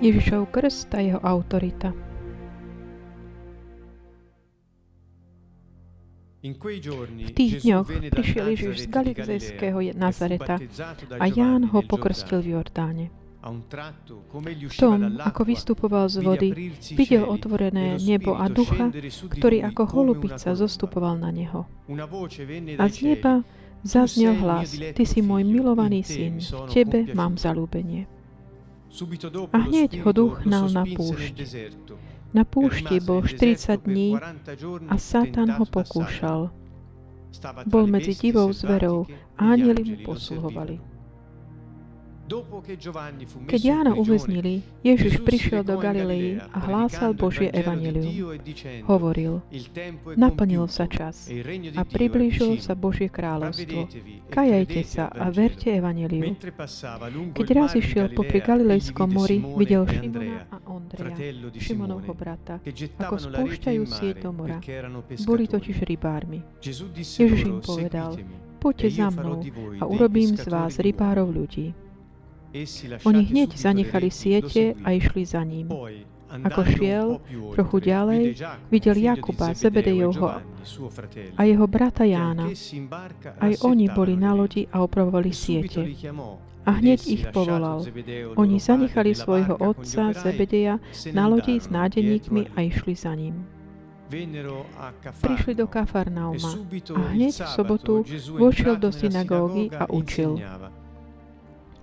Ježišov krst a jeho autorita. V tých dňoch prišiel Ježiš z Galilejského Nazareta a Ján ho pokrstil v Jordáne. V tom, ako vystupoval z vody, videl otvorené nebo a ducha, ktorý ako holubica zostupoval na neho. A z neba zaznel hlas, Ty si môj milovaný syn, v Tebe mám zalúbenie. A hneď ho duch hnal na púšť. Na púšti bol 40 dní a Satan ho pokúšal. Bol medzi divou zverou a anieli mu posluhovali. Keď Jána uväznili, Ježiš prišiel do Galilei a hlásal Božie evanelium. Hovoril, naplnil sa čas a priblížil sa Božie kráľovstvo. Kajajte sa a verte evaneliu. Keď raz išiel popri Galilejskom mori, videl Šimona a Ondreja, Šimonovho brata, ako spúšťajú sieť do mora. Boli totiž rybármi. Ježiš im povedal, poďte za mnou a urobím z vás rybárov ľudí. Oni hneď zanechali siete a išli za ním. Ako šiel trochu ďalej, videl Jakuba, Zebedejovho a jeho brata Jána. Aj oni boli na lodi a opravovali siete. A hneď ich povolal. Oni zanechali svojho otca Zebedeja na lodi s nádeníkmi a išli za ním. Prišli do Kafarnauma. A hneď v sobotu vošiel do synagógy a učil. i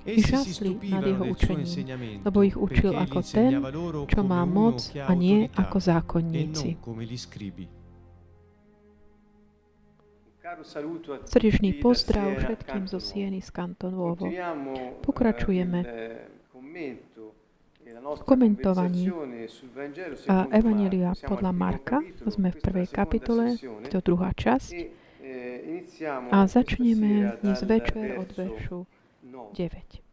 žasli nad jeho učením, lebo ich učil ako ten, čo má moc a nie ako zákonníci. Srdečný pozdrav všetkým zo Sieny z Kantonovo. Pokračujeme v komentovaní a Evangelia podľa Marka. Sme v prvej kapitole, to druhá časť. A začneme dnes večer od veršu 9.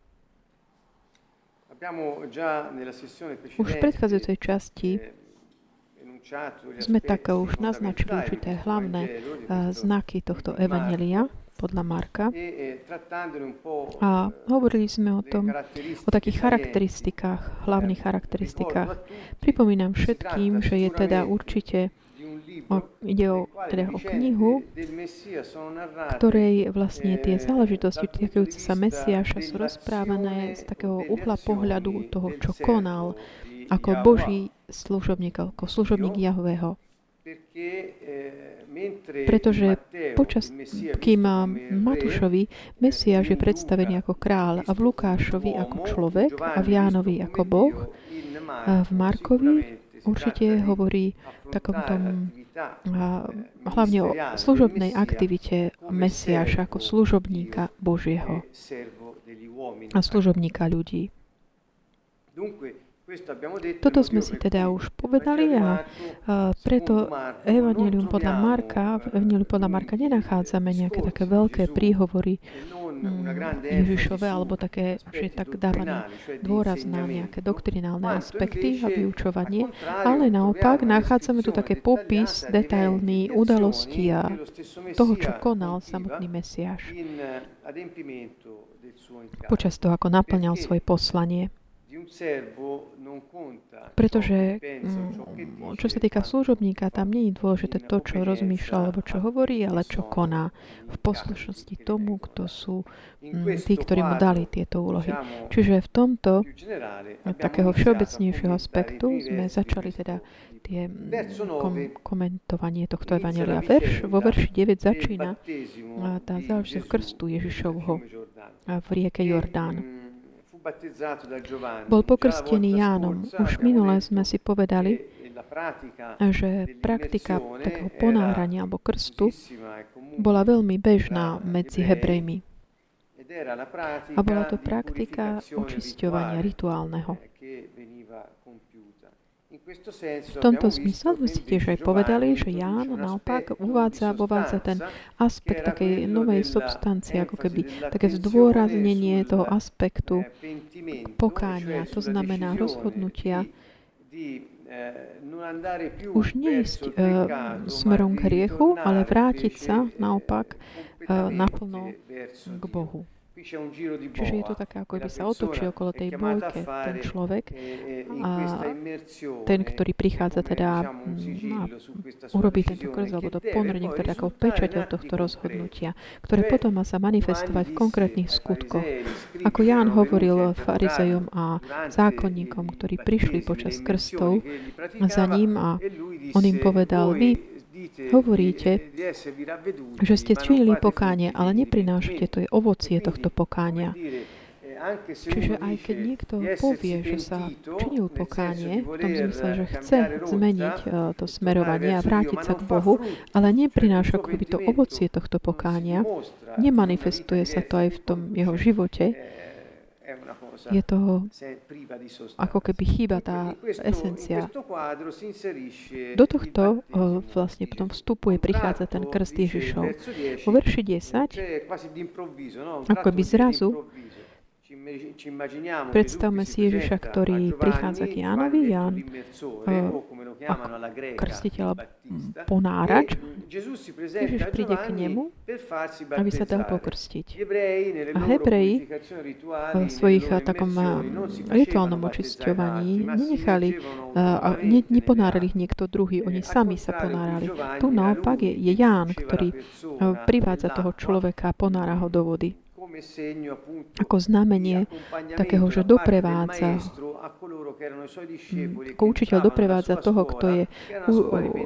Už v predchádzajúcej časti sme tak už naznačili určité hlavné uh, znaky tohto evanelia podľa Marka a hovorili sme o tom, o takých charakteristikách, hlavných charakteristikách. Pripomínam všetkým, že je teda určite ide o, teda o knihu, ktorej vlastne tie záležitosti týkajúce sa Mesiáša sú rozprávané z takého uhla pohľadu toho, čo konal ako Boží služobník, ako služobník Jahveho. Pretože počas, kým Matúšovi Mesiáš je predstavený ako král a v Lukášovi ako človek a v Jánovi ako Boh, a v Markovi určite hovorí takom tom hlavne o služobnej aktivite Mesiáša ako služobníka Božieho a služobníka ľudí. Toto sme si teda už povedali a, preto Evangelium podľa Marka, v Evangelium podľa Marka nenachádzame nejaké také veľké príhovory Ježišové alebo také, že tak dávané dôraz na nejaké doktrinálne aspekty a vyučovanie, ale naopak nachádzame tu také popis detailný udalosti a toho, čo konal samotný Mesiáš. počas toho, ako naplňal svoje poslanie. Pretože mm, čo sa týka služobníka, tam nie je dôležité to, čo rozmýšľa alebo čo hovorí, ale čo koná v poslušnosti tomu, kto sú mm, tí, ktorí mu dali tieto úlohy. Čiže v tomto takého všeobecnejšieho aspektu sme začali teda tie mm, kom- komentovanie tohto evanelia. Verš, vo verši 9 začína tá záležitosť krstu Ježišovho v rieke Jordán. Bol pokrstený Jánom. Už minule sme si povedali, že praktika takého ponárania alebo krstu bola veľmi bežná medzi Hebrejmi. A bola to praktika očisťovania rituálneho. V tomto zmysle sme si tiež aj povedali, že Ján naopak uvádza, uvádza ten aspekt takej novej substancie, ako keby také zdôraznenie toho aspektu pokánia, to znamená rozhodnutia už neísť uh, smerom k hriechu, ale vrátiť sa naopak uh, naplno k Bohu. Čiže je to také, ako by sa otočil okolo tej bojke ten človek. a ten, ktorý prichádza teda mm, a urobí tento krz, alebo to ponorenie, ktoré ako pečateľ tohto rozhodnutia, ktoré potom má sa manifestovať v konkrétnych skutkoch. Ako Ján hovoril farizejom a zákonníkom, ktorí prišli počas krstov za ním a on im povedal, vy Hovoríte, že ste činili pokánie, ale neprinášate to je ovocie tohto pokánia. Čiže aj keď niekto povie, že sa činil pokánie, v tom zmysle, že chce zmeniť e, to smerovanie a vrátiť sa k Bohu, ale neprináša akoby to ovocie tohto pokánia, nemanifestuje sa to aj v tom jeho živote, je toho ako keby chýba tá esencia. Do tohto vlastne potom vstupuje, prichádza ten krst Ježišov. Vo verši 10, ako by zrazu Predstavme si Ježiša, ktorý prichádza k Jánovi, Ján, ako krstiteľ ponárač. Ježiš príde k nemu, aby sa dal pokrstiť. A Hebreji v svojich takom rituálnom očisťovaní nenechali, ne, neponárali ich niekto druhý, oni sami sa ponárali. Tu naopak je, je Ján, ktorý privádza toho človeka ponára ho do vody ako znamenie takého, že doprevádza, mm, ako učiteľ doprevádza toho, kto je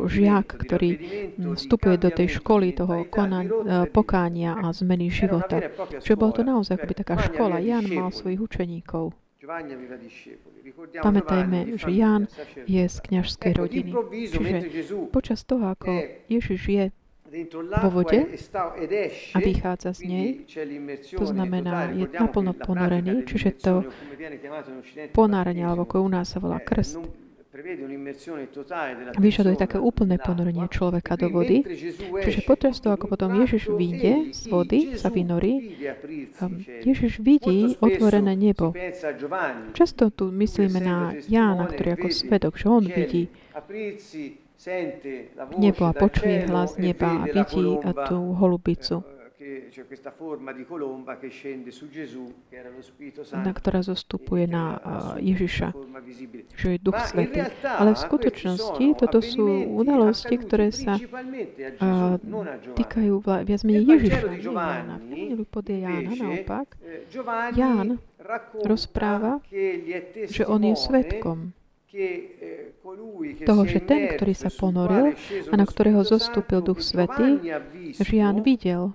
žiak, ktorý vstupuje do tej školy toho kona, e, pokánia a zmeny života. Čiže bolo to naozaj akoby taká škola. Jan mal svojich učeníkov. Pamätajme, že Ján je z kniažskej rodiny. Čiže počas toho, ako Ježiš je vo vode a vychádza z nej. To znamená, je naplno ponorený, čiže to ponárenie, alebo ako u nás sa volá krst, vyžaduje také úplné ponorenie človeka do vody. Čiže počas toho, ako potom Ježiš vyjde z vody, sa vynorí, Ježiš vidí otvorené nebo. Často tu myslíme na Jána, ktorý ako svedok, že on vidí nebo a počuje hlas neba a vidí tú holubicu, na ktorá zostupuje na Ježiša, že je Duch Svetý. Ale v skutočnosti toto sú udalosti, ktoré sa týkajú viac menej Ježiša, nie Jána. V Evangeliu podľa Jána naopak, Ján rozpráva, že on je svetkom toho, že ten, ktorý sa ponoril a na ktorého zostúpil Duch Svetý, že Jan videl,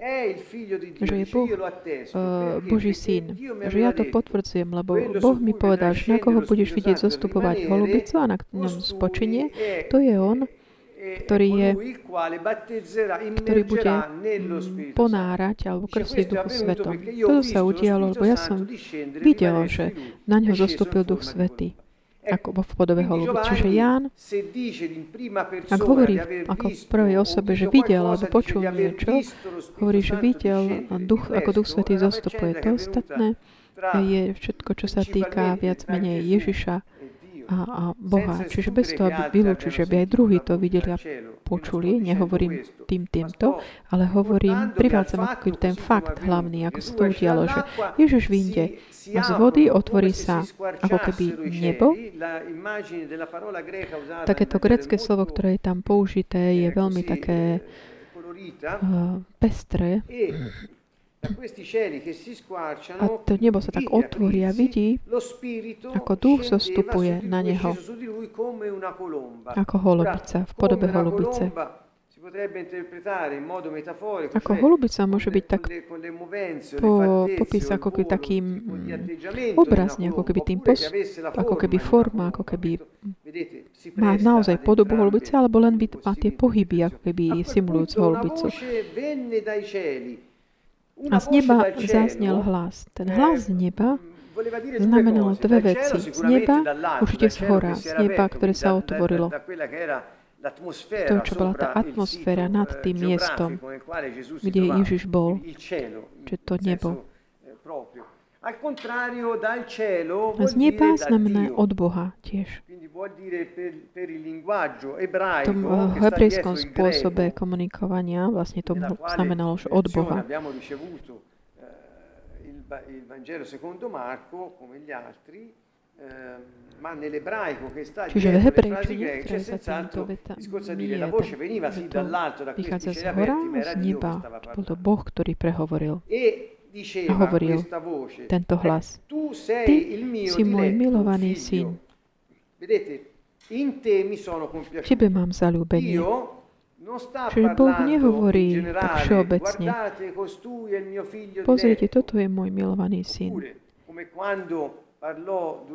že je Boh, uh, Boží syn. Že ja to potvrdzujem, lebo Boh mi povedal, že na koho budeš vidieť zostupovať holubicu a na ňom spočinie, to je on, ktorý, je, ktorý bude ponárať alebo krstiť Duchu Svetom. Toto sa udialo, lebo ja som videl, že na ňo zostúpil Duch Svetý ako v podobe holubu. Čiže Ján, ak hovorí ako v prvej osobe, že videl alebo počul niečo, hovorí, že videl, duch, ako Duch Svetý zostupuje. To ostatné je všetko, čo sa týka viac menej Ježiša a, a Boha. Čiže bez toho, aby vylúčil, že by aj druhý to videli a počuli, nehovorím tým týmto, ale hovorím, privádzam ako ten fakt hlavný, ako sa to udialo, že Ježiš vyjde z vody, otvorí sa ako keby nebo. Takéto grecké slovo, ktoré je tam použité, je veľmi také uh, pestré. A to nebo sa tak otvorí a vidí, ako duch zostupuje na neho, ako holubica, v podobe holubice. Ako holubica môže byť tak po, popis ako keby takým obrazne, ako keby tým pos, ako keby forma, ako keby má naozaj podobu holubice, alebo len má tie pohyby, ako keby simulujúc holubicu. A z neba zaznel hlas. Ten hlas z neba znamenalo dve veci. Z neba, určite z hora, z neba, ktoré sa otvorilo to, čo bola tá atmosféra nad tým miestom, kde Ježiš bol, že to nebo. A z neba znamená od Boha tiež. V tom hebrejskom spôsobe komunikovania vlastne to znamenalo, že od Boha. Čiže v hebrejčine, ktoré sa týmto veta nie je, to vychádza z hora, z neba. Bol to Boh, ktorý prehovoril. A hovoril tento hlas. Ty si môj milovaný syn. Tebe mám zalúbenie. Čiže Boh nehovorí tak všeobecne. Pozrite, toto je môj milovaný syn.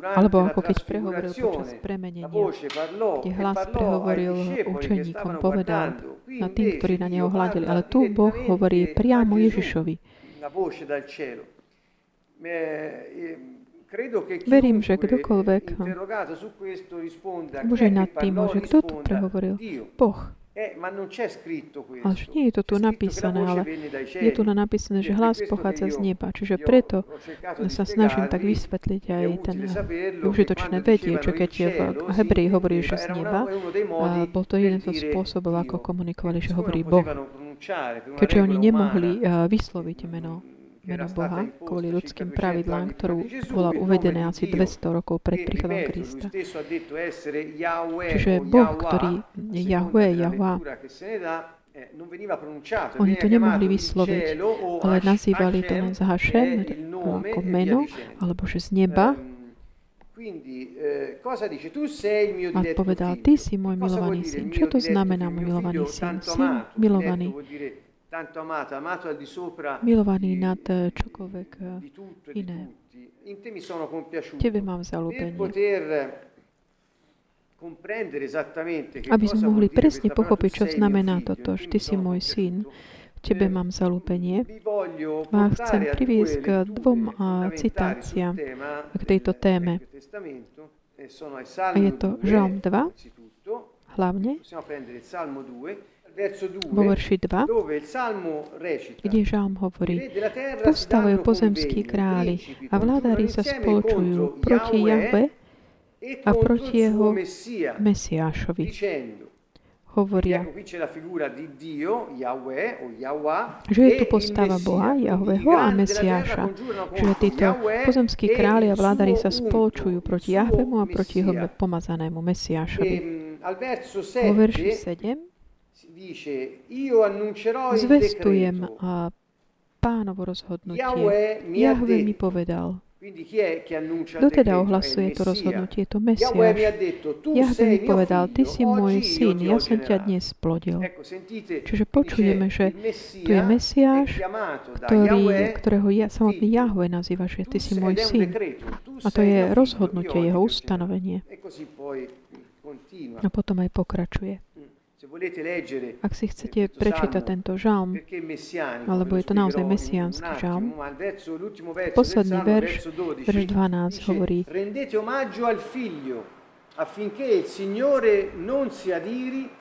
Alebo ako keď prehovoril počas premenenia, kde hlas prehovoril učeníkom, povedal na tým, ktorí na neho hľadili. Ale tu Boh hovorí priamo Ježišovi. Verím, že kdokoľvek môže nad tým, že kto tu prehovoril? Boh. Eh, Ale nie je to tu napísané, ale je tu napísané, že hlas pochádza z neba. Čiže preto sa snažím tak vysvetliť aj ten užitočné vedieť, že keď je v Hebreji hovorí, že z neba, bol to jeden zo spôsobov, ako komunikovali, že hovorí Boh. Keďže oni nemohli vysloviť meno meno Boha kvôli ľudským pravidlám, ktorú bola uvedené asi 200 rokov pred príchodom Krista. Čiže Boh, ktorý je Yahweh, Yahweh, oni to nemohli vysloviť, ale nazývali to len za Hashem, ako meno, alebo že z neba. A povedal, ty si môj milovaný syn. Čo to znamená môj milovaný syn? Syn milovaný tanto amato, amato al di sopra milovaný nad čokoľvek iné. Tebe mám zalúbenie. Aby sme mohli presne pochopiť, čo znamená toto, že Ty si môj syn, Tebe mám zalúbenie. A chcem priviesť k dvom citáciám k tejto téme. A je to Žalm 2, hlavne vo verši 2, kde Žalm hovorí, postavajú pozemskí králi a vládári sa spoločujú proti Jahve a proti jeho Mesiášovi. Hovoria, že je tu postava Boha, Jahveho a Mesiáša. Že títo pozemskí králi a vládári sa spoločujú proti Jahvemu a proti jeho pomazanému Mesiášovi. Vo verši 7 Zvestujem a pánovo rozhodnutie. Jahve mi povedal. Kto teda ohlasuje to rozhodnutie? To Mesiáš. Jahve mi povedal, ty si môj syn, ja som ťa dnes splodil. Čiže počujeme, že tu je Mesiáš, ktorý, ktorého ja, samotný Jahve nazýva, že ty si môj syn. A to je rozhodnutie, jeho ustanovenie. A potom aj pokračuje. Ak si chcete prečítať tento žalm, alebo je to naozaj mesiánsky žalm, posledný verš, verš 12 hovorí Rendete omaggio al figlio affinché il Signore non si adiri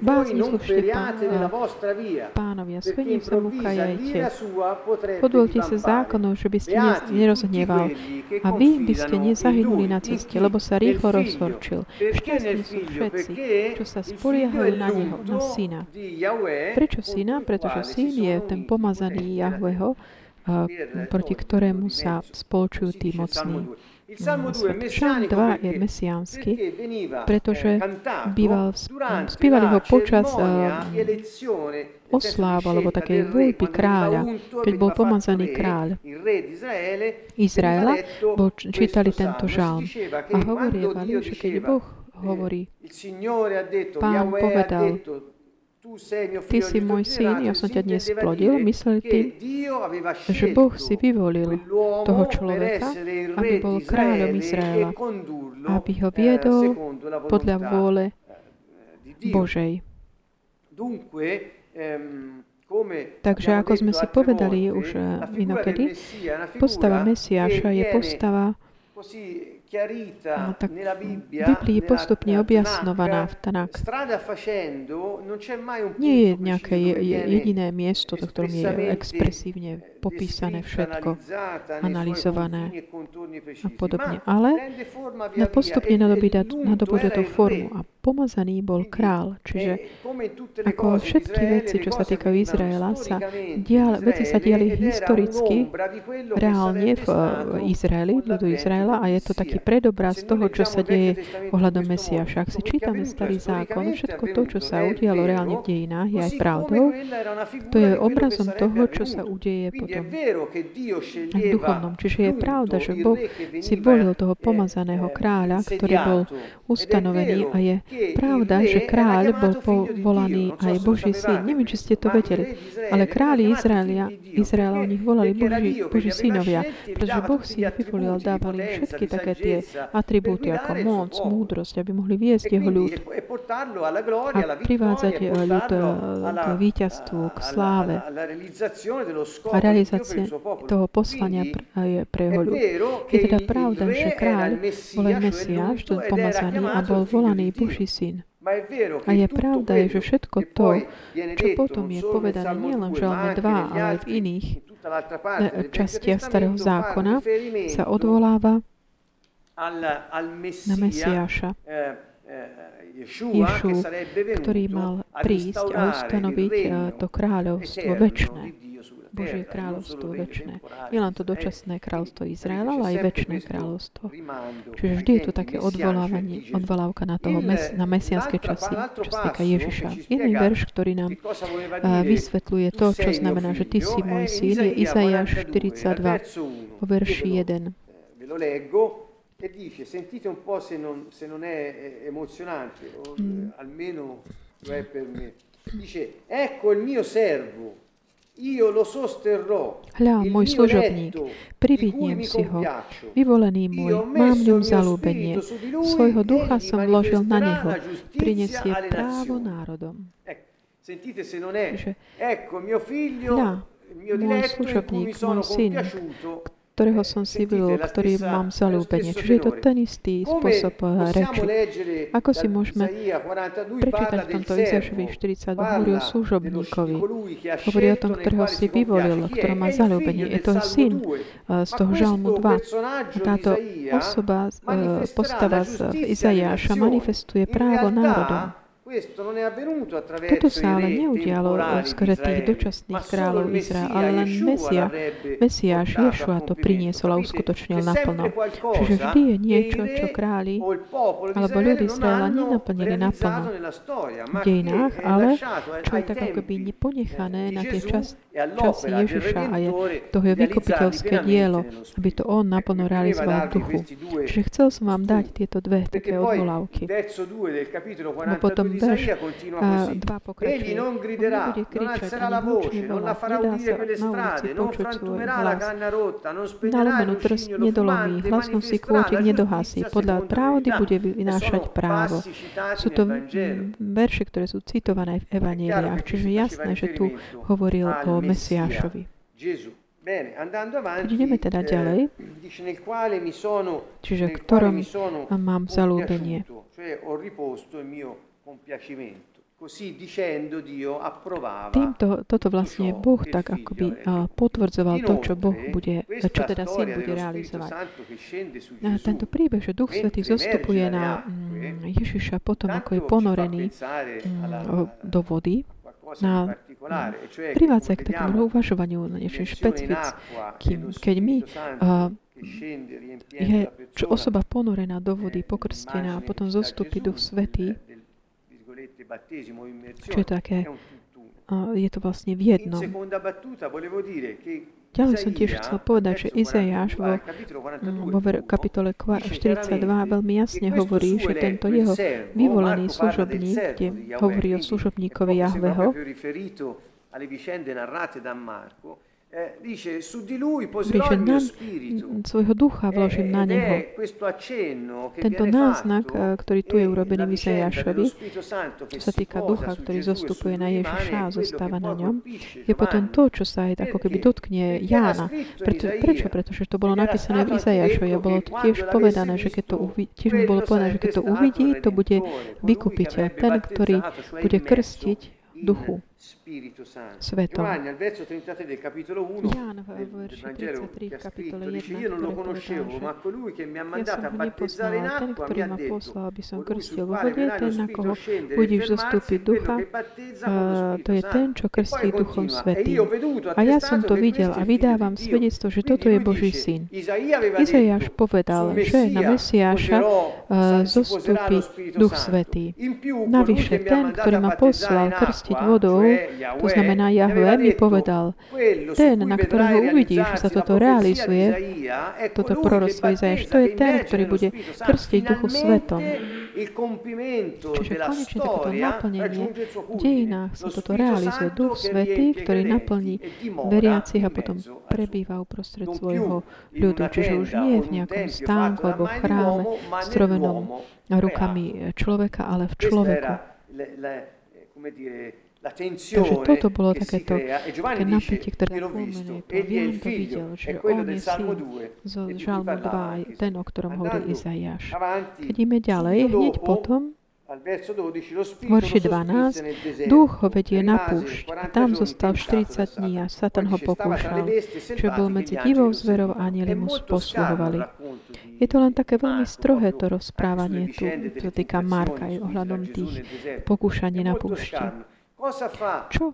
Bázni slúžte pánovi a svojím sa mu kajajte. Podvolte sa zákonov, že by ste nerozhneval a vy by ste nezahynuli na ceste, lebo sa rýchlo rozhorčil. Šťastní sú všetci, čo sa spoliehajú na neho, na syna. Prečo syna? Pretože syn je ten pomazaný Jahveho, proti ktorému sa spoločujú tí mocní. Žalm 2 je mesiánsky, pretože býval, spívali ho počas uh, osláv alebo takej voľby kráľa, keď bol pomazaný kráľ. Izraela, bol, čítali tento žalm. a hovorievali, že keď Boh hovorí, Pán povedal, Ty si môj syn, ja som ťa dnes plodil. Mysleli tým, že Boh si vyvolil toho človeka, aby bol kráľom Izraela, aby ho viedol podľa vôle Božej. Takže ako sme si povedali už inokedy, postava Mesiáša je postava tak Biblii je postupne objasnovaná v Tanak. Nie je nejaké jediné miesto, to ktorom je expresívne popísané všetko, analyzované a podobne. Ale na postupne nadobúda tú formu a pomazaný bol král. Čiže ako všetky veci, čo sa týkajú Izraela, sa dial, veci sa diali historicky, reálne v Izraeli, ľudu Izraela a je to taký predobraz toho, čo sa deje ohľadom Mesiaša. Ak si čítame starý zákon, všetko to, čo sa udialo reálne v dejinách, je aj pravdou. To je obrazom toho, čo sa udeje potom aj duchovnom. Čiže je pravda, že Boh si volil toho pomazaného kráľa, ktorý bol ustanovený a je pravda, že kráľ bol povolaný aj Boží syn. Neviem, či ste to vedeli, ale králi Izraelia, Izraela o nich volali Boží, Boží synovia, pretože Boh si ich vyvolil, dávali všetky také tie atribúty ako moc, múdrosť, aby mohli viesť jeho ľud a privádzať ľud eh, k víťazstvu, k sláve. a realizácie toho poslania je pre jeho ľud. Je teda pravda, že kráľ bol aj Mesiáš, ten pomazaný a bol volaný Boží syn. A je pravda, že všetko to, čo potom je povedané nielen v Žalme 2, ale aj v iných eh, častiach Starého zákona, sa odvoláva na Mesiáša, eh, eh, Ješu, ktorý mal prísť a ustanoviť to kráľovstvo väčšie. Božie kráľovstvo väčšie. Nie len to dočasné kráľovstvo Izraela, ale aj väčšie kráľovstvo. Čiže vždy je tu také odvolávanie, odvolávka na, toho, na mesianské časy, čo sa týka Ježiša. Iný verš, ktorý nám vysvetľuje to, čo znamená, že ty si môj syn, je Izaiáš 42, po verši 1. E dice, sentite un po' se non, se non è emozionante, o mm. almeno lo è per me. Dice, ecco il mio servo, Hľa, môj služobník, prividnem si ho, vyvolený môj, mám v ňom zalúbenie. Svojho ducha som vložil na neho, prinesie právo národom. Že, hľa, môj služobník, môj syn, ktorého som si byl, ktorý mám zalúbenie. Čiže je to ten istý spôsob reči. Ako si môžeme prečítať v tomto Izašovi 42 hovorí o služobníkovi. Hovorí o tom, ktorého si vyvolil, ktorý má zalúbenie. Je to syn z toho žalmu 2. A táto osoba, postava z Izajáša manifestuje právo národom. Toto sa ale neudialo skrze tých dočasných kráľov Izraela, ale len Mesia, Mesiáš Ješua to priniesol a uskutočnil naplno. Čiže vždy je niečo, čo králi alebo ľudí Izraela nenaplnili naplno v dejinách, ale čo je tak ako keby neponechané na tie čas, časy Ježiša a je toho je vykupiteľské dielo, aby to on naplno realizoval v duchu. Čiže chcel som vám dať tieto dve také odvolávky. No potom verš 2 pokračuje. On nebude kričať ani hlučne volať, nedá sa na ulici počuť svoj hlas. Na lumenu prst nedolomí, hlasom si kôtik nedohasí. Podľa pravdy bude vynášať právo. Sú to verše, ktoré sú citované v Evangeliách, čiže jasné, že tu hovoril o Mesiášovi. Ideme teda ďalej, čiže v ktorom mám zalúbenie Týmto toto vlastne Boh tak akoby potvrdzoval to, čo Boh bude, čo teda Syn bude realizovať. A tento príbeh, že Duch Svetý zostupuje na mm, Ježiša potom, ako je ponorený mm, do vody, na, mm, privádza k takému uvažovaniu na niečo špecifickým. Keď my uh, je čo osoba ponorená do vody, pokrstená a potom zostupí Duch Svetý, čo je také, je to vlastne v jednom. Ďalej som tiež chcel povedať, že Izajáš vo, vo kapitole 42 veľmi jasne hovorí, že tento jeho vyvolený služobník, kde hovorí o služobníkovi Jahveho, eh, dice su di lui Píše, poserò il mio na, spirito. svojho ducha vložím na neho. Tento náznak, eh, ktorý tu je e urobený Santo che čo sa týka ducha, ktorý e zostupuje na Ježiša a zostáva na ňom, je potom to, čo sa aj ako keby dotkne Jána. Preto, prečo? Pretože to bolo napísané v Izajašovi a bolo to tiež povedané, že keď to visto, uvi- tiež mu bolo povedané, že keď to uvidí, to bude vykupiteľ, ten, ktorý bude krstiť duchu Spirito Santo. svetom. Giovanni al verso 33 del capitolo 1 Ján v del, del verši Vangelo 33 che v ha kapitole scritto dice 1, io non lo conoscevo ma colui che mi ha mandato a battezzare in acqua mi ha detto poslal, aby som krstil vo vode, ten, ako Spirito ho scendere uvidíš fermarsi zostúpiť è quello ducha, to je ten, čo krstí Duchom Svetým. A ja som to videl a vydávam svedectvo, že toto je Boží syn. Detto, povedal, že na Mesiáša uh, Spirito Duch. Svetý. Navyše, ten, ktorý ma poslal krstiť vodou, to znamená Jahve, mi povedal, ten, na ktorého uvidíš, že sa toto realizuje, toto proroctvo battezza, to je ten, ktorý bude krstiť Duchu Svetom. Čiže konečne takéto naplnenie v dejinách sa toto realizuje. Duch Svetý, ktorý naplní e veriacich a potom prebýva uprostred svojho ľudu. Čiže už nie o v nejakom stánku alebo chráme strovenom rukami človeka, ale v človeku. Takže toto bolo takéto e také dice napätie, ktoré visto to. Ján il to videl, že on je syn 2 zo e Žalmu 2, parlava anche ten, o ktorom hovorí avanti Keď ideme ďalej, hneď potom al verso 12 lo v spirito verši lo sospinse 12, nel deserto duch ho vedie na púšť. 40 Tam zostal tentato 40 da dní a. Satan ho pokúšal, že bol medzi divou zverov a anieli mu posluhovali. Je to len také veľmi strohé to rozprávanie tu, čo týka Marka aj ohľadom tých pokúšaní na púšti. Čo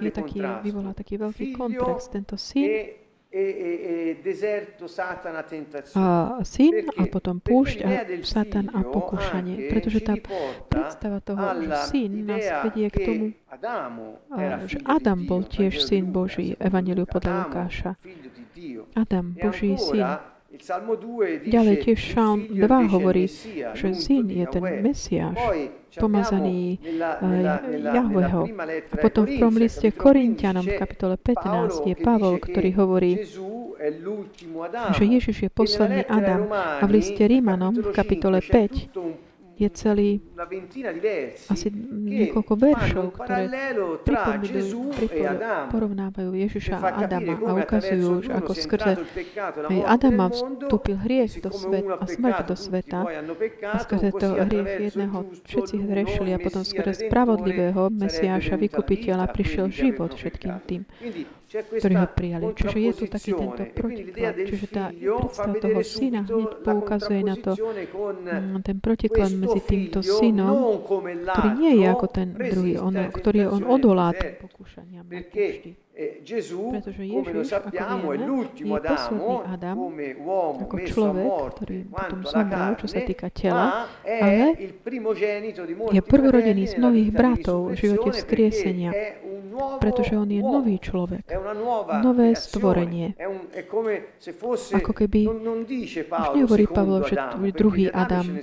je taký, vyvolá taký veľký kontrast. Tento syn, e, e, e, e deserto, Satana, tentazione. a, syn a potom púšť a Satan a pokúšanie. Pretože tá predstava toho, že syn nás vedie k tomu, a, že Adam bol tiež syn Boží, Evangeliu podľa Lukáša. Adam, E Boží syn. Ancora il Salmo 2 dice Ďalej tiež Šalm figlio 2 dice hovorí, že syn je ten. Mesiáš, pomazaný eh, Jahveho. A potom v prvom liste Korintianom v 15, kapitole c'è 15 Paolo je Pavol, ktorý hovorí, že Ježiš je posledný Adam. A v liste Rímanom v kapitole 5, c'è 5 tutto un- je celý asi niekoľko veršov, ktoré e porovnávajú Ježiša a Adama a ukazujú, že ako skrze Adama vstúpil hriech do sveta a smrť do sveta. a skrze to hriech jedného všetci hrešili a potom skrze spravodlivého Mesiáša, vykupiteľa, prišiel život všetkým tým, ktorí ho prijali. Čiže je tu taký tento e protiklad. Čiže tá predstava toho syna hneď poukazuje na to, mm, ten protiklad medzi týmto synom, ktorý nie je ako ten druhý, on, ktorý on odolá tým pokúšaniam na púšti. Eh, Gesù, come lo sappiamo, l'ultimo je posledný Adamo, Adam, come uomo ako messo a človek, morte ktorý potom zomrel, čo sa týka tela, ale je prvorodený z mnohých bratov v živote vzkriesenia, pretože on je nový človek. Nové stvorenie. Ako keby- Už nehovorí Pavlo, že tu je druhý Adam,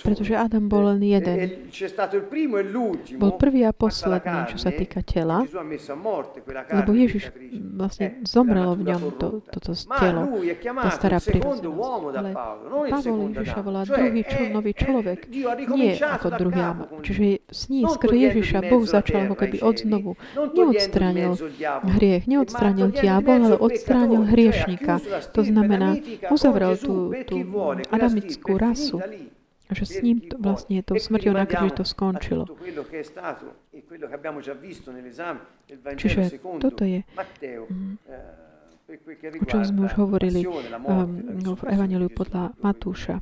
pretože Adam bol len E- jeden. e e l'ultimo. Bol prvý a posledný, čo sa týka tela, Lebo Ježiš vlastne zomrelo v ňom to, toto telo, tá stará da Ale Pavol Ježiša volá druhý, čo, nový človek, nie ako druhý Čiže s togliendo di Ježiša Boh začal ako keby i od cieli, znovu. non togliendo di Neodstránil hriech, neodstránil diabol, ale il odstránil hriešnika. To znamená, uzavrel tú, tú adamickú rasu. A že s ním to, vlastne tou E smrťou na kríži to skončilo. e Čiže toto je, eh, o čom sme už hovorili um, v Evangeliu podľa Matúša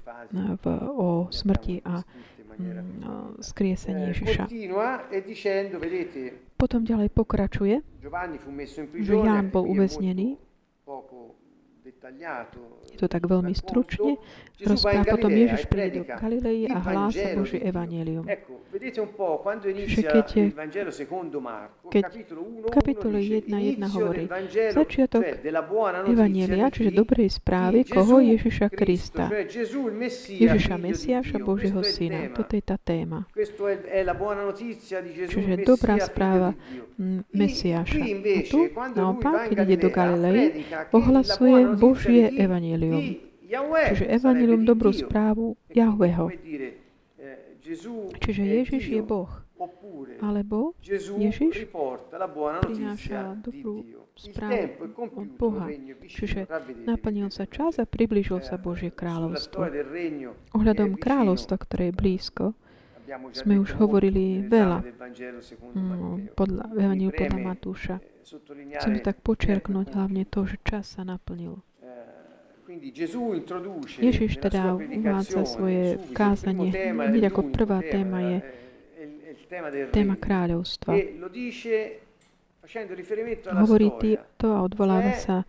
v, o smrti a mm, più- o skriesení Eh, Ježiša. continua e Potom ďalej pokračuje, že Ján bol uväznený. Je to tak veľmi stručne rozpráva. Potom Ježiš príde do Galilei a hlása Boží evanelium. Čiže keď, je, keď kapitole 1.1 hovorí začiatok evanielia, čiže dobrej správy, koho Ježiša Krista. Ježiša Mesiáša, Božieho Syna. Toto je tá téma. Čiže dobrá správa Mesiáša. A tu, naopak, keď ide do Galilei, ohlasuje Božie evanelium. Čiže evanelium, dobrú správu Jahveho. Čiže Ježiš je Boh. Alebo Ježiš prináša dobrú správu od Boha. Čiže naplnil sa čas a približil sa Božie kráľovstvo. Ohľadom kráľovstva, ktoré je blízko, sme už hovorili veľa mm, podľa, Evangeliu podľa Matúša. Chcem tak počerknúť hlavne to, že čas sa naplnil. Ježiš teda uvádza svoje kázanie. Hneď ako prvá téma je téma kráľovstva. Hovorí to a odvoláva sa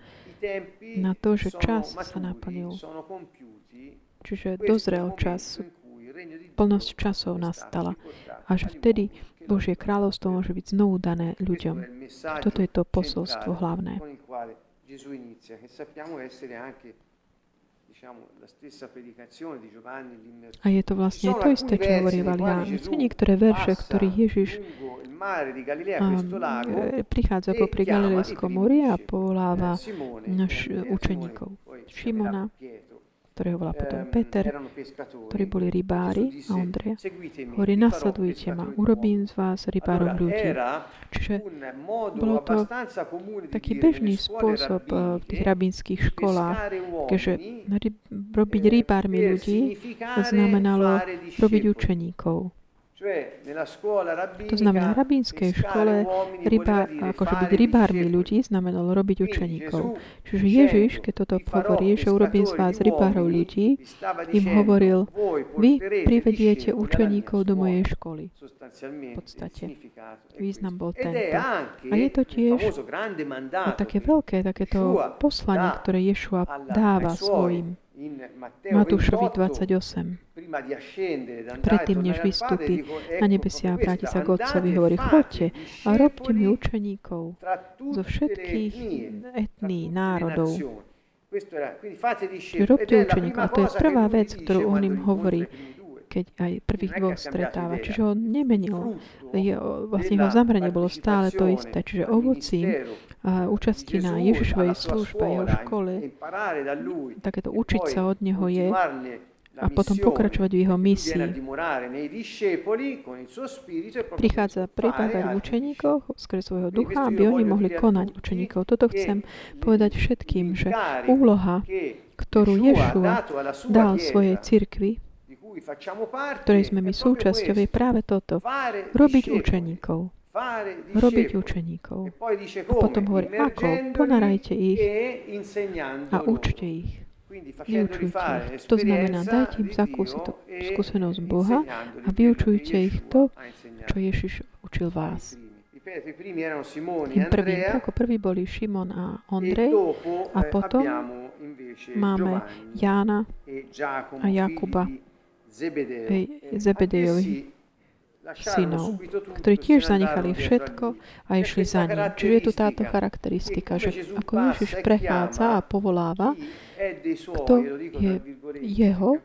na to, že čas sa naplnil. Čiže dozrel čas, plnosť časov nastala. A že vtedy Božie kráľovstvo môže byť znovu dané ľuďom. Toto je to posolstvo hlavné. A je to vlastne to isté, čo hovorí Valián. Niektoré verše, ktorých Ježiš um, prichádza popri Galilejskom mori a povoláva naš učeníkov. Šimona, ktorého volá potom ehm, Peter, ktorí boli rybári a Ondreja, hovorí, nasledujte ma, urobím z vás rybárov ľudí. Čiže bolo to taký bežný spôsob eh, v tých rabínskych školách, keďže robiť rybármi ľudí znamenalo robiť učeníkov. To znamená, v rabínskej škole ryba, akože byť rybármi ľudí znamenalo robiť učeníkov. Čiže Ježiš, keď toto hovorí, že urobím z vás rybárov ľudí, im hovoril, vy privediete učeníkov do mojej školy. V podstate. Význam bol tento. A je to tiež no, také veľké, takéto poslanie, ktoré Ješua dáva svojim Matúšovi 28. Predtým, než vystúpi na nebesia a vráti sa k Otcovi, hovorí, choďte a robte mi učeníkov zo všetkých etní, národov. Robte učeníkov. A to je prvá vec, ktorú on im hovorí keď aj prvých dvoch stretáva. Čiže on nemenil. Je, vlastne jeho zamranie bolo stále to isté. Čiže ovocím a účasti na Ježišovej službe, jeho škole, takéto učiť sa od neho je a potom pokračovať v jeho misii. Prichádza pripávať v učeníkoch skrze svojho ducha, aby oni mohli konať učeníkov. Toto chcem povedať všetkým, že úloha, ktorú Ješua dal svojej cirkvi, ktorej sme my súčasťou, je práve toto. Robiť učeníkov robiť učeníkov. E a potom hovorí, ako? Ponarajte ich a učte ich. Vyučujte ich. To znamená, dajte im zakúsiť to e skúsenosť Boha a vyučujte ich to, čo Ježiš učil vás. Tým prvým, ako prvý boli Šimon a e Ondrej a potom máme Jána a Jakuba, Zebedejovi synov, ktorí tiež zanechali všetko a išli za ním. Čiže je tu táto charakteristika, že ako Ježiš prechádza a povoláva, kto je jeho,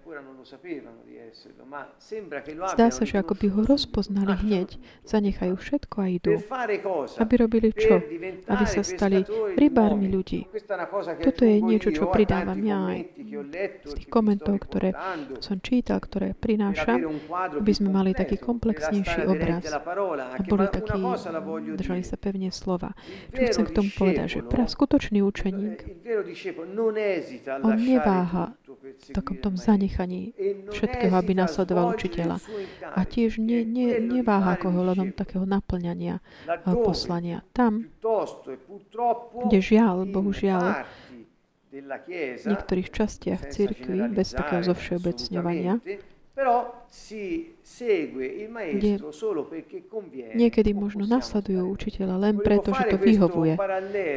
Zdá sa, že ako by ho rozpoznali hneď, zanechajú všetko a idú. Aby robili čo? Aby sa stali rybármi ľudí. Toto je niečo, čo pridávam ja aj z tých komentov, ktoré som čítal, ktoré prinášam, aby sme mali taký komplexnejší obraz. a boli takí, držali sa pevne slova. Čo chcem k tomu povedať, že pra skutočný učeník, on neváha v takom tom zanechaní všetkého, aby nasledoval učiteľa. A tiež ne, ne, neváha ako hľadom takého naplňania poslania. Tam, kde žiaľ, bohužiaľ, v niektorých častiach cirkvi, bez takého zovšeobecňovania, kde niekedy možno nasledujú učiteľa len preto, že to vyhovuje.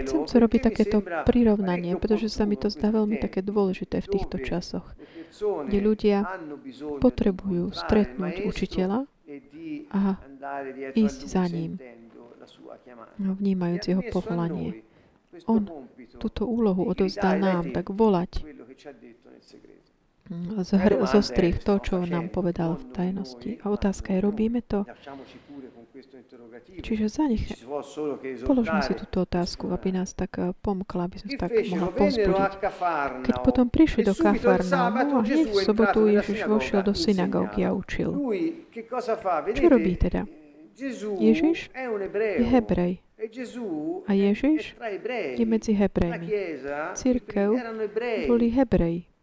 Chcem sa robiť takéto prirovnanie, pretože sa mi to zdá veľmi také dôležité v týchto časoch, kde ľudia potrebujú stretnúť učiteľa a ísť za ním, no, vnímajúc jeho povolanie. On túto úlohu odovzdal nám, tak volať zostriť to, čo nám povedal v tajnosti. A otázka je, robíme to? Čiže za nich položme si túto otázku, aby nás tak eh, pomkla, aby sa tak mohla pozbudiť. Keď potom prišli do Kafarnaumu a hneď v sobotu Ježiš vošiel do synagógy a učil. Čo robí teda? Ježiš je Hebrej. A Ježiš je medzi Hebrejmi. Církev boli Hebreji.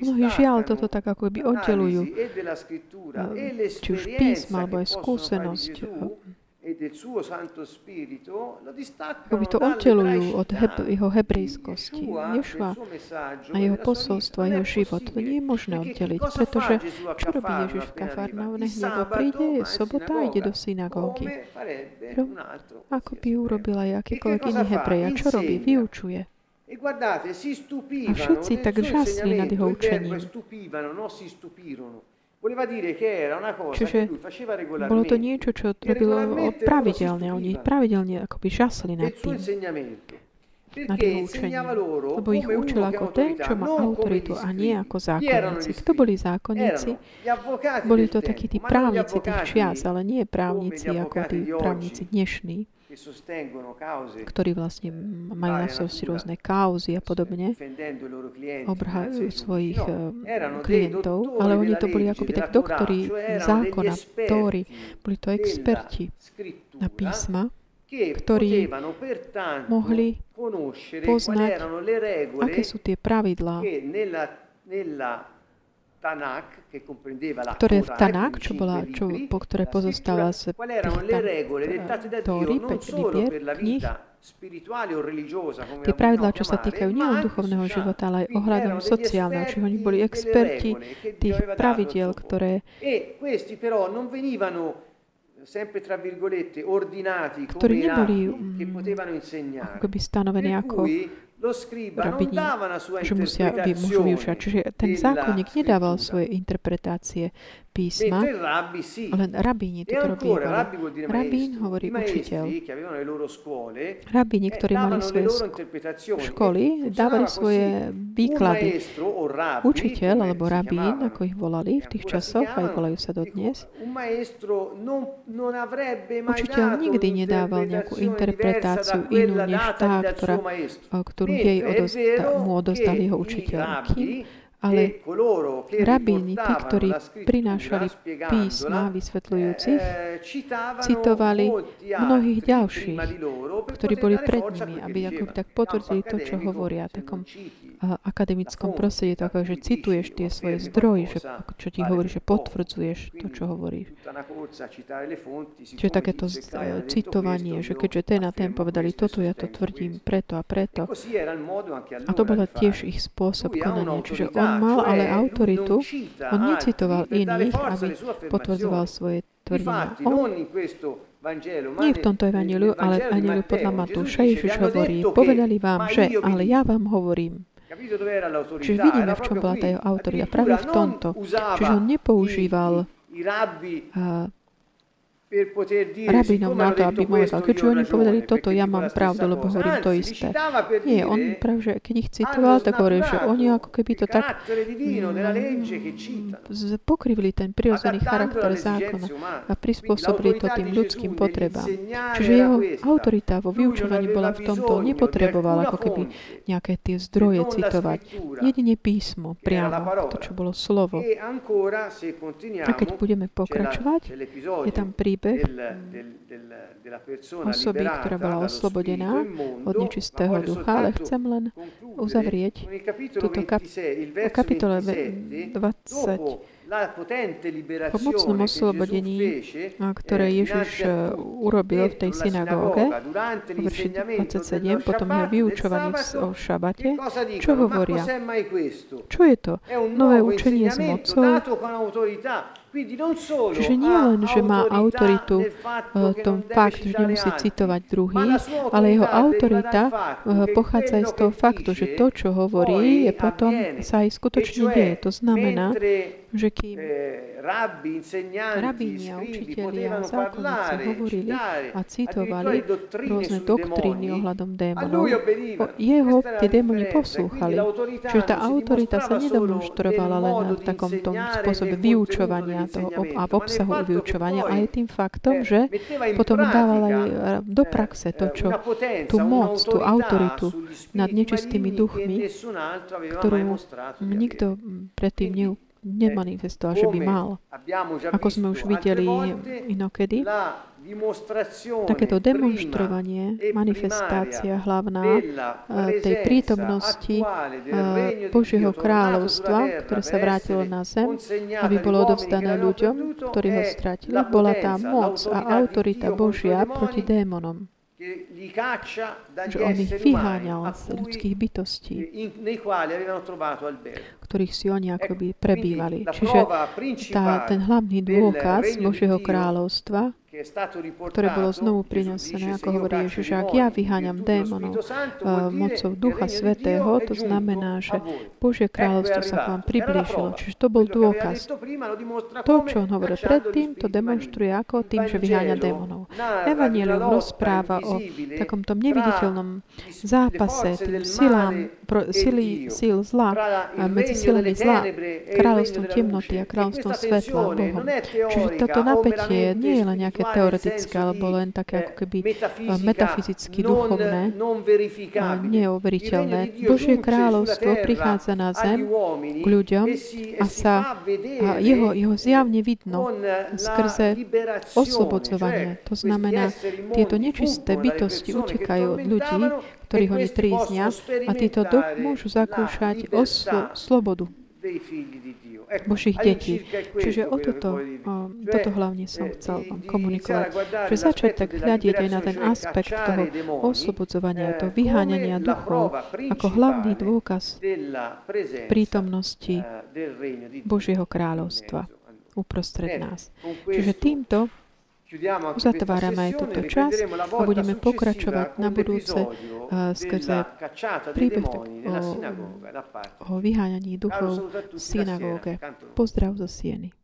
Mnohí žiaľ toto tak ako by oddelujú, či už písma, alebo aj skúsenosť ako by to oddelujú od heb- jeho hebrejskosti. Ješua a jeho posolstvo a jeho život. To nie je možné oddeliť, pretože čo robí Ježiš v Kafarnaune? Hneď príde, je sobota a ide do synagógy. Ako by urobil aj akýkoľvek iný hebrej. A čo robí? Vyučuje. E a všetci tak žasli nad jeho učením. Čiže bolo to niečo, čo robilo pravidelne. Oni pravidelne akoby žasli nad tým nad jeho učením. Lebo ich učil ako ten, čo má autoritu a nie ako zákonníci. Kto boli zákonníci? Boli to takí tí právnici tých čias, ale nie právnici ako tí právnici dnešní ktorí vlastne majú na srdci rôzne kauzy a podobne, obhajujú svojich no, eh, klientov, ale oni to boli akoby tak doktori zákona, tóry, boli to experti na písma, ktorí mohli poznať, aké sú tie pravidlá, ktoré v Tanák, čo, bola, čo, po ktoré pozostáva z Tóry, 5 libier, knih, Tie pravidlá, čo sa týkajú nielen duchovného života, ale aj ohľadom sociálneho, čiže oni boli experti tých pravidiel, ktoré ktorí neboli mm, ako by stanovené ako rabini, že musia, vy, môžu vyučať. Čiže ten zákonník nedával svoje interpretácie písma, len rabíni toto robievali. Rabín hovorí učiteľ. Rabíni, ktorí mali svoje školy, dávali svoje výklady. Učiteľ alebo rabín, ako ich volali v tých časoch, aj volajú sa dodnes, učiteľ nikdy nedával nejakú interpretáciu inú než tá, ktorá, ktorú jej odozda, mu odozdal jeho učiteľ. Kým ale rabíni, tí, ktorí prinášali písma vysvetľujúcich, citovali mnohých ďalších, ktorí boli pred nimi, aby ako tak potvrdili to, čo hovoria takom akademickom prostredí, to ako, že cituješ tie svoje zdroje, že, čo ti hovorí, že potvrdzuješ to, čo hovoríš. Čiže takéto citovanie, že keďže ten a ten povedali toto, ja to tvrdím preto a preto. A to bol tiež ich spôsob konania. Čiže on mal ale autoritu, on necitoval iných, aby potvrdzoval svoje tvrdenia. On nie v tomto evaníliu, ale evaníliu podľa Matúša Ježiš hovorí, povedali vám, že, ale ja vám hovorím. Čiže vidíme, v čom bola tá jeho autorita. Práve v tomto. Čiže on nepoužíval rabinov na to, aby povedal, keďže oni povedali toto, ja mám pravdu, lebo hovorím to isté. Nie, on práve, že keď ich citoval, tak hovoril, že oni ako keby to tak mm, pokrivili ten prirodzený charakter zákona a prispôsobili to tým ľudským potrebám. Čiže jeho autorita vo vyučovaní bola v tomto, nepotreboval ako keby nejaké tie zdroje citovať. Jedine písmo, priamo, to, čo bolo slovo. A keď budeme pokračovať, je tam príbeh, príbeh osoby, ktorá bola oslobodená od nečistého ducha, ale chcem len uzavrieť túto kap- kapitole 27 Po mocnom oslobodení, ktoré Ježiš e, urobil v tej synagóge, verši 27, potom je vyučovaní o šabate, čo hovoria? Čo je to? Nové učenie s mocou, Čiže nie len, že má autoritu v tom fakt, že nemusí citovať druhých, ale jeho autorita eh, pochádza aj z toho faktu, že to, čo hovorí, je potom sa aj skutočne deje. To znamená, že kým eh, rabíni a učiteľi a zákonníci hovorili a citovali rôzne doktríny ohľadom démonov, jeho tie démoni poslúchali. Čiže tá autorita sa nedemonstrovala len v takom tom spôsobe vyučovania toho a v obsahu vyučovania, ale tým faktom, že potom dával aj do praxe to, čo, tú moc, tú autoritu nad nečistými duchmi, ktorú nikto predtým neuplatnil nemanifestoval, že by mal. Ako sme už videli inokedy, takéto demonstrovanie, manifestácia hlavná eh, tej prítomnosti eh, Božieho kráľovstva, ktoré sa vrátilo na zem, aby bolo odovzdané ľuďom, ktorí ho stratili, bola tá moc a autorita Božia proti démonom že on ich vyháňal z ľudských bytostí, ktorých si oni akoby prebývali. Čiže tá, ten hlavný dôkaz Božieho kráľovstva ktoré bolo znovu prinesené, ako hovorí Ježiš, ak ja vyháňam démonov uh, mocou Ducha Svetého, to znamená, že Božie kráľovstvo sa k vám priblížilo. Čiže to bol dôkaz. To, čo on hovoril predtým, to demonstruje ako tým, že vyháňa démonov. Evangelium rozpráva o takom tom neviditeľnom zápase, tým silám, pro, sily, síl zla, medzi silami zla, kráľovstvom temnoty a kráľovstvom svetla, Bohom. Čiže toto napätie nie je len nejaké teoretické, alebo len také ako keby eh, metafyzicky duchovné, neoveriteľné. Božie kráľovstvo prichádza na zem k ľuďom a sa a jeho, jeho zjavne vidno skrze oslobodzovanie. To znamená, tieto nečisté bytosti utekajú od ľudí, ktorých oni tríznia a títo do, môžu zakúšať oslo, slobodu Božích detí. Čiže o toto, o, toto hlavne som chcel vám komunikovať. Že začať tak hľadiť aj na ten aspekt toho oslobodzovania, toho vyháňania duchov ako hlavný dôkaz prítomnosti Božieho kráľovstva uprostred nás. Čiže týmto Uzatvárame aj túto časť a budeme pokračovať na budúce uh, skrze príbeh o, o vyháňaní duchov v synagóge. Pozdrav zo Sieny.